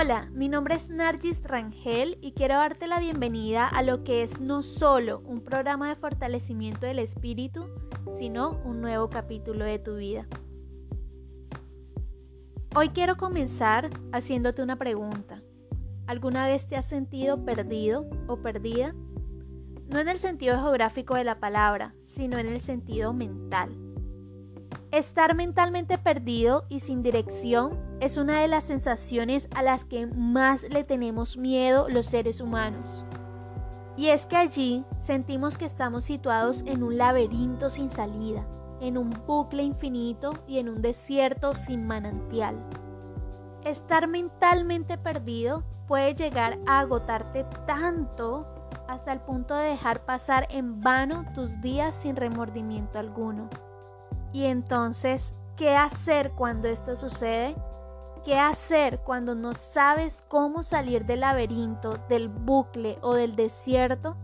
Hola, mi nombre es Nargis Rangel y quiero darte la bienvenida a lo que es no solo un programa de fortalecimiento del espíritu, sino un nuevo capítulo de tu vida. Hoy quiero comenzar haciéndote una pregunta. ¿Alguna vez te has sentido perdido o perdida? No en el sentido geográfico de la palabra, sino en el sentido mental. Estar mentalmente perdido y sin dirección es una de las sensaciones a las que más le tenemos miedo los seres humanos. Y es que allí sentimos que estamos situados en un laberinto sin salida, en un bucle infinito y en un desierto sin manantial. Estar mentalmente perdido puede llegar a agotarte tanto hasta el punto de dejar pasar en vano tus días sin remordimiento alguno. Y entonces, ¿qué hacer cuando esto sucede? ¿Qué hacer cuando no sabes cómo salir del laberinto, del bucle o del desierto?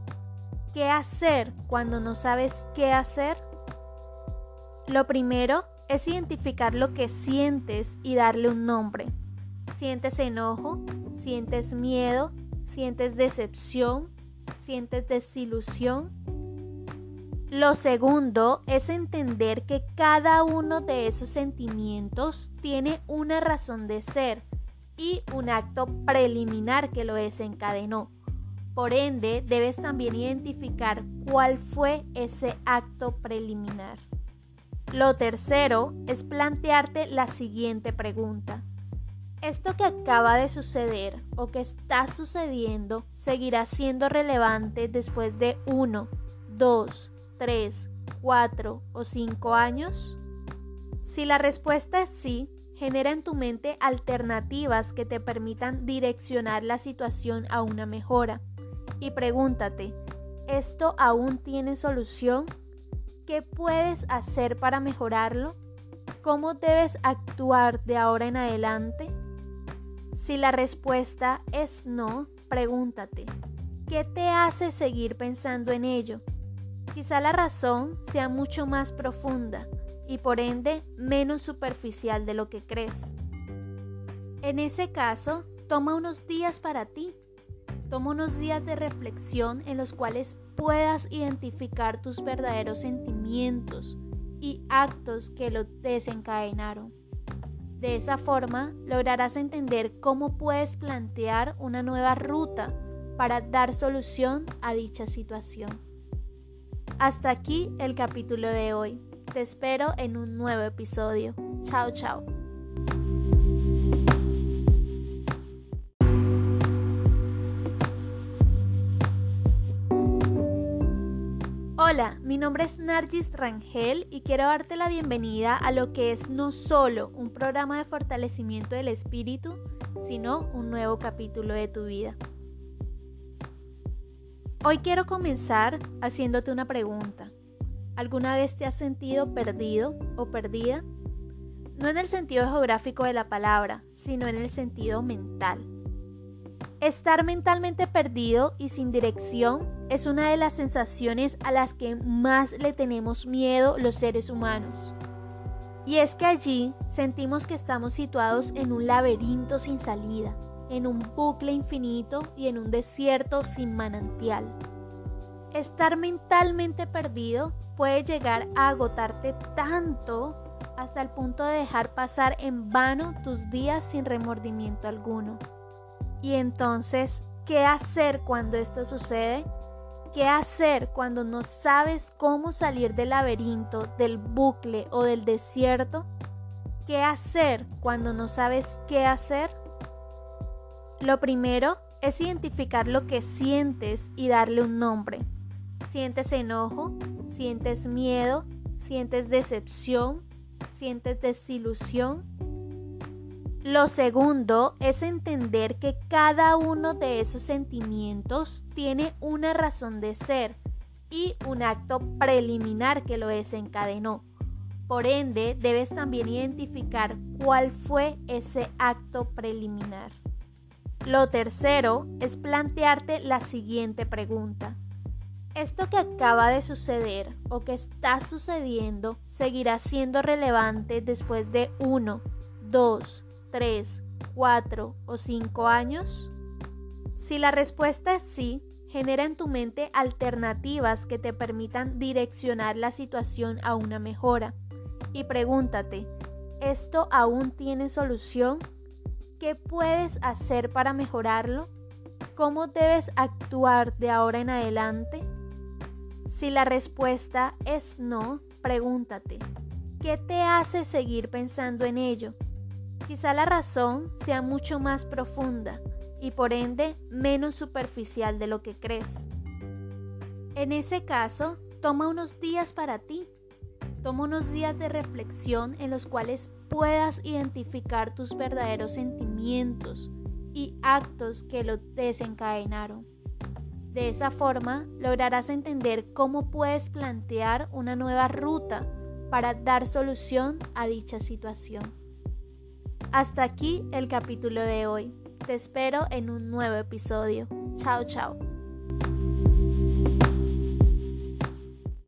¿Qué hacer cuando no sabes qué hacer? Lo primero es identificar lo que sientes y darle un nombre. ¿Sientes enojo? ¿Sientes miedo? ¿Sientes decepción? ¿Sientes desilusión? Lo segundo es entender que cada uno de esos sentimientos tiene una razón de ser y un acto preliminar que lo desencadenó. Por ende, debes también identificar cuál fue ese acto preliminar. Lo tercero es plantearte la siguiente pregunta. ¿Esto que acaba de suceder o que está sucediendo seguirá siendo relevante después de uno, dos, 3, 4 o 5 años? Si la respuesta es sí, genera en tu mente alternativas que te permitan direccionar la situación a una mejora. Y pregúntate, ¿esto aún tiene solución? ¿Qué puedes hacer para mejorarlo? ¿Cómo debes actuar de ahora en adelante? Si la respuesta es no, pregúntate, ¿qué te hace seguir pensando en ello? Quizá la razón sea mucho más profunda y por ende menos superficial de lo que crees. En ese caso, toma unos días para ti. Toma unos días de reflexión en los cuales puedas identificar tus verdaderos sentimientos y actos que lo desencadenaron. De esa forma lograrás entender cómo puedes plantear una nueva ruta para dar solución a dicha situación. Hasta aquí el capítulo de hoy. Te espero en un nuevo episodio. Chao, chao. Hola, mi nombre es Nargis Rangel y quiero darte la bienvenida a lo que es no solo un programa de fortalecimiento del espíritu, sino un nuevo capítulo de tu vida. Hoy quiero comenzar haciéndote una pregunta. ¿Alguna vez te has sentido perdido o perdida? No en el sentido geográfico de la palabra, sino en el sentido mental. Estar mentalmente perdido y sin dirección es una de las sensaciones a las que más le tenemos miedo los seres humanos. Y es que allí sentimos que estamos situados en un laberinto sin salida, en un bucle infinito y en un desierto sin manantial. Estar mentalmente perdido puede llegar a agotarte tanto hasta el punto de dejar pasar en vano tus días sin remordimiento alguno. Y entonces, ¿qué hacer cuando esto sucede? ¿Qué hacer cuando no sabes cómo salir del laberinto, del bucle o del desierto? ¿Qué hacer cuando no sabes qué hacer? Lo primero es identificar lo que sientes y darle un nombre. ¿Sientes enojo? ¿Sientes miedo? ¿Sientes decepción? ¿Sientes desilusión? Lo segundo es entender que cada uno de esos sentimientos tiene una razón de ser y un acto preliminar que lo desencadenó. Por ende, debes también identificar cuál fue ese acto preliminar. Lo tercero es plantearte la siguiente pregunta. ¿Esto que acaba de suceder o que está sucediendo seguirá siendo relevante después de 1, 2, 3, cuatro o cinco años? Si la respuesta es sí, genera en tu mente alternativas que te permitan direccionar la situación a una mejora. Y pregúntate, ¿esto aún tiene solución? ¿Qué puedes hacer para mejorarlo? ¿Cómo debes actuar de ahora en adelante? Si la respuesta es no, pregúntate, ¿qué te hace seguir pensando en ello? Quizá la razón sea mucho más profunda y por ende menos superficial de lo que crees. En ese caso, toma unos días para ti. Toma unos días de reflexión en los cuales puedas identificar tus verdaderos sentimientos y actos que lo desencadenaron. De esa forma, lograrás entender cómo puedes plantear una nueva ruta para dar solución a dicha situación. Hasta aquí el capítulo de hoy. Te espero en un nuevo episodio. Chao, chao.